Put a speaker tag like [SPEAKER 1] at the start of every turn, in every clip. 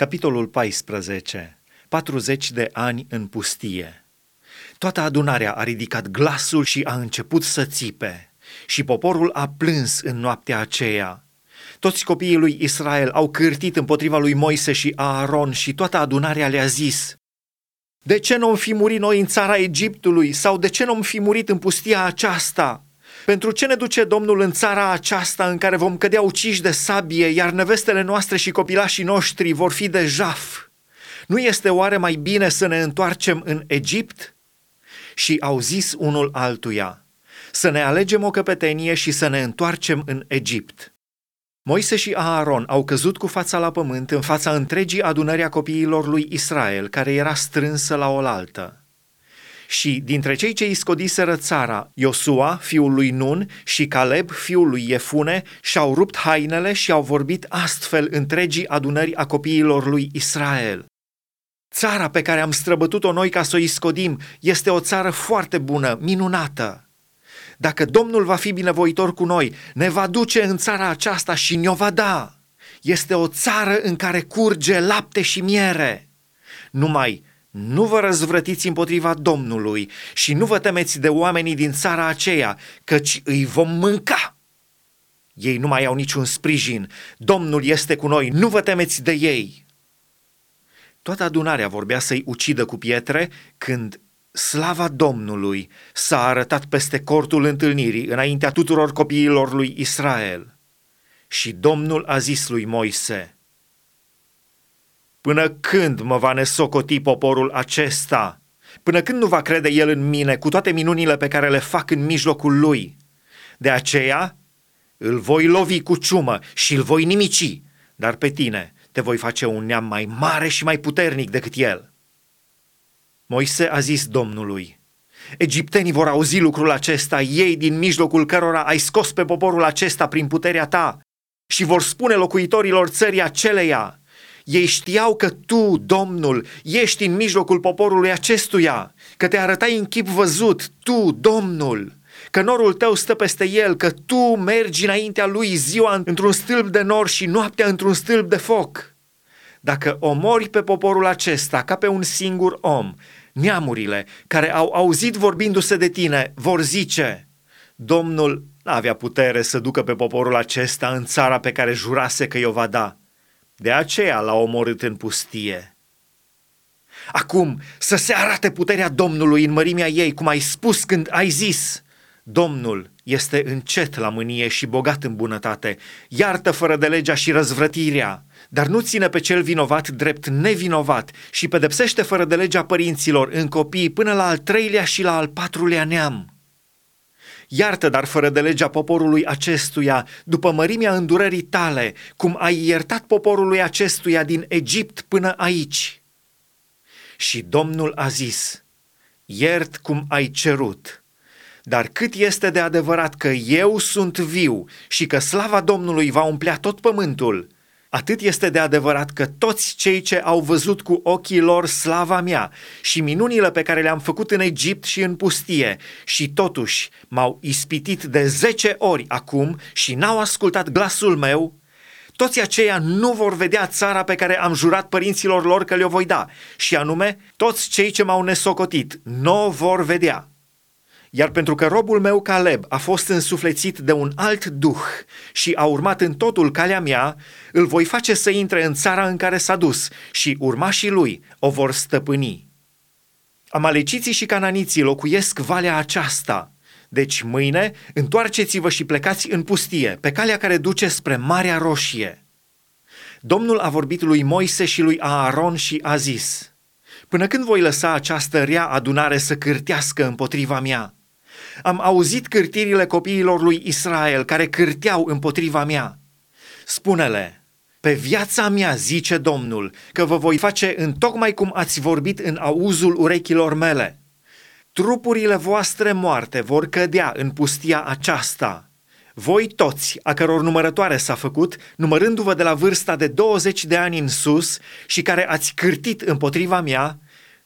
[SPEAKER 1] Capitolul 14. 40 de ani în pustie. Toată adunarea a ridicat glasul și a început să țipe. Și poporul a plâns în noaptea aceea. Toți copiii lui Israel au cârtit împotriva lui Moise și Aaron și toată adunarea le-a zis, De ce nu am fi murit noi în țara Egiptului sau de ce nu am fi murit în pustia aceasta? Pentru ce ne duce Domnul în țara aceasta în care vom cădea uciși de sabie, iar nevestele noastre și copilașii noștri vor fi de jaf? Nu este oare mai bine să ne întoarcem în Egipt? Și au zis unul altuia, să ne alegem o căpetenie și să ne întoarcem în Egipt. Moise și Aaron au căzut cu fața la pământ în fața întregii adunări a copiilor lui Israel, care era strânsă la oaltă. Și dintre cei ce iscodiseră țara, Iosua, fiul lui Nun, și Caleb, fiul lui Iefune, și-au rupt hainele și au vorbit astfel întregii adunări a copiilor lui Israel. Țara pe care am străbătut-o noi ca să o iscodim este o țară foarte bună, minunată. Dacă Domnul va fi binevoitor cu noi, ne va duce în țara aceasta și ne-o va da. Este o țară în care curge lapte și miere. Numai nu vă răzvrătiți împotriva Domnului și nu vă temeți de oamenii din țara aceea, căci îi vom mânca. Ei nu mai au niciun sprijin. Domnul este cu noi, nu vă temeți de ei. Toată adunarea vorbea să-i ucidă cu pietre când slava Domnului s-a arătat peste cortul întâlnirii înaintea tuturor copiilor lui Israel. Și Domnul a zis lui Moise – Până când mă va nesocoti poporul acesta? Până când nu va crede el în mine cu toate minunile pe care le fac în mijlocul lui? De aceea îl voi lovi cu ciumă și îl voi nimici, dar pe tine te voi face un neam mai mare și mai puternic decât el. Moise a zis Domnului, Egiptenii vor auzi lucrul acesta, ei din mijlocul cărora ai scos pe poporul acesta prin puterea ta și vor spune locuitorilor țării aceleia, ei știau că tu, Domnul, ești în mijlocul poporului acestuia, că te arătai în chip văzut, tu, Domnul, că norul tău stă peste el, că tu mergi înaintea lui ziua într-un stâlp de nor și noaptea într-un stâlp de foc. Dacă omori pe poporul acesta ca pe un singur om, neamurile care au auzit vorbindu-se de tine vor zice, Domnul n-avea putere să ducă pe poporul acesta în țara pe care jurase că i-o va da. De aceea l-a omorât în pustie. Acum să se arate puterea Domnului în mărimea ei, cum ai spus când ai zis, Domnul este încet la mânie și bogat în bunătate, iartă fără de legea și răzvrătirea, dar nu ține pe cel vinovat drept nevinovat și pedepsește fără de legea părinților în copii până la al treilea și la al patrulea neam. Iartă, dar fără de legea poporului acestuia, după mărimea îndurării tale, cum ai iertat poporului acestuia din Egipt până aici. Și Domnul a zis, iert cum ai cerut, dar cât este de adevărat că eu sunt viu și că slava Domnului va umplea tot pământul, Atât este de adevărat că toți cei ce au văzut cu ochii lor slava mea și minunile pe care le-am făcut în Egipt și în pustie și totuși m-au ispitit de zece ori acum și n-au ascultat glasul meu, toți aceia nu vor vedea țara pe care am jurat părinților lor că le-o voi da, și anume, toți cei ce m-au nesocotit nu o vor vedea. Iar pentru că robul meu Caleb a fost însuflețit de un alt duh și a urmat în totul calea mea, îl voi face să intre în țara în care s-a dus și urmașii lui o vor stăpâni. Amaleciții și cananiții locuiesc valea aceasta, deci mâine întoarceți-vă și plecați în pustie, pe calea care duce spre Marea Roșie. Domnul a vorbit lui Moise și lui Aaron și a zis, Până când voi lăsa această rea adunare să cârtească împotriva mea? Am auzit cârtirile copiilor lui Israel care cârteau împotriva mea. Spune-le, pe viața mea, zice Domnul, că vă voi face în tocmai cum ați vorbit în auzul urechilor mele. Trupurile voastre moarte vor cădea în pustia aceasta. Voi toți, a căror numărătoare s-a făcut, numărându-vă de la vârsta de 20 de ani în sus și care ați cârtit împotriva mea,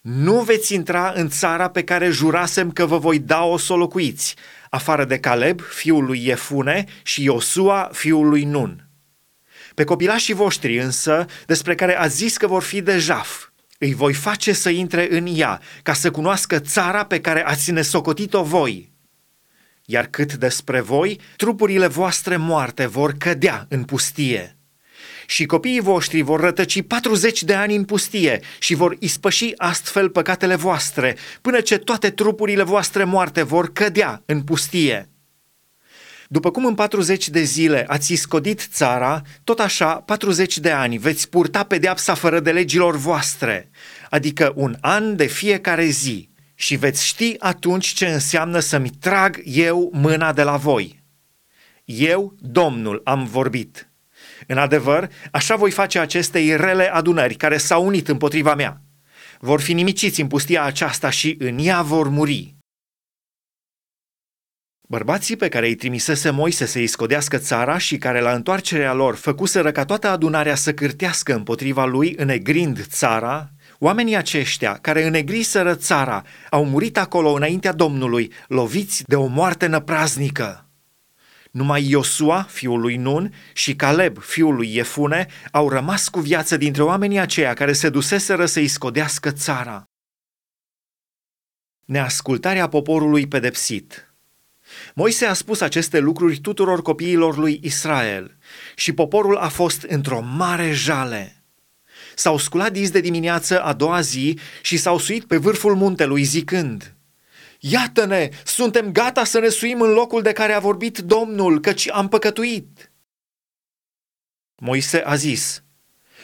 [SPEAKER 1] nu veți intra în țara pe care jurasem că vă voi da-o să o locuiți, afară de Caleb, fiul lui Iefune, și Iosua, fiul lui Nun. Pe copilașii voștri însă, despre care ați zis că vor fi de jaf, îi voi face să intre în ea, ca să cunoască țara pe care ați nesocotit-o voi. Iar cât despre voi, trupurile voastre moarte vor cădea în pustie. Și copiii voștri vor rătăci 40 de ani în pustie și vor ispăși astfel păcatele voastre, până ce toate trupurile voastre moarte vor cădea în pustie. După cum în 40 de zile ați iscodit țara, tot așa 40 de ani veți purta pedeapsa fără de legilor voastre, adică un an de fiecare zi, și veți ști atunci ce înseamnă să-mi trag eu mâna de la voi. Eu, Domnul, am vorbit. În adevăr, așa voi face acestei rele adunări care s-au unit împotriva mea. Vor fi nimiciți în pustia aceasta și în ea vor muri. Bărbații pe care îi trimisese Moise să-i scodească țara și care la întoarcerea lor făcuseră ca toată adunarea să cârtească împotriva lui, înegrind țara, oamenii aceștia care înegriseră țara au murit acolo înaintea Domnului, loviți de o moarte năpraznică. Numai Iosua, fiul lui Nun, și Caleb, fiul lui Iefune, au rămas cu viață dintre oamenii aceia care se duseseră să-i scodească țara. Neascultarea poporului pedepsit – Moise a spus aceste lucruri tuturor copiilor lui Israel și poporul a fost într-o mare jale. S-au sculat dis de dimineață a doua zi și s-au suit pe vârful muntelui zicând, Iată-ne, suntem gata să ne suim în locul de care a vorbit Domnul, căci am păcătuit. Moise a zis,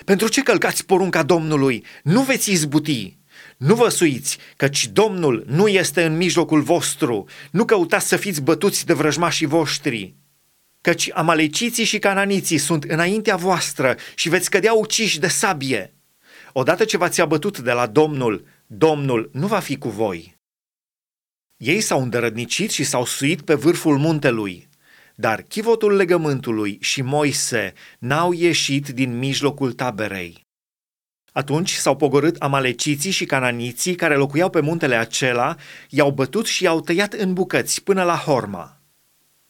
[SPEAKER 1] Pentru ce călcați porunca Domnului? Nu veți izbuti. Nu vă suiți, căci Domnul nu este în mijlocul vostru, nu căutați să fiți bătuți de vrăjmașii voștri, căci amaleciții și cananiții sunt înaintea voastră și veți cădea uciși de sabie. Odată ce v-ați abătut de la Domnul, Domnul nu va fi cu voi. Ei s-au îndărădnicit și s-au suit pe vârful muntelui, dar chivotul legământului și Moise n-au ieșit din mijlocul taberei. Atunci s-au pogorât amaleciții și cananiții care locuiau pe muntele acela, i-au bătut și i-au tăiat în bucăți până la Horma.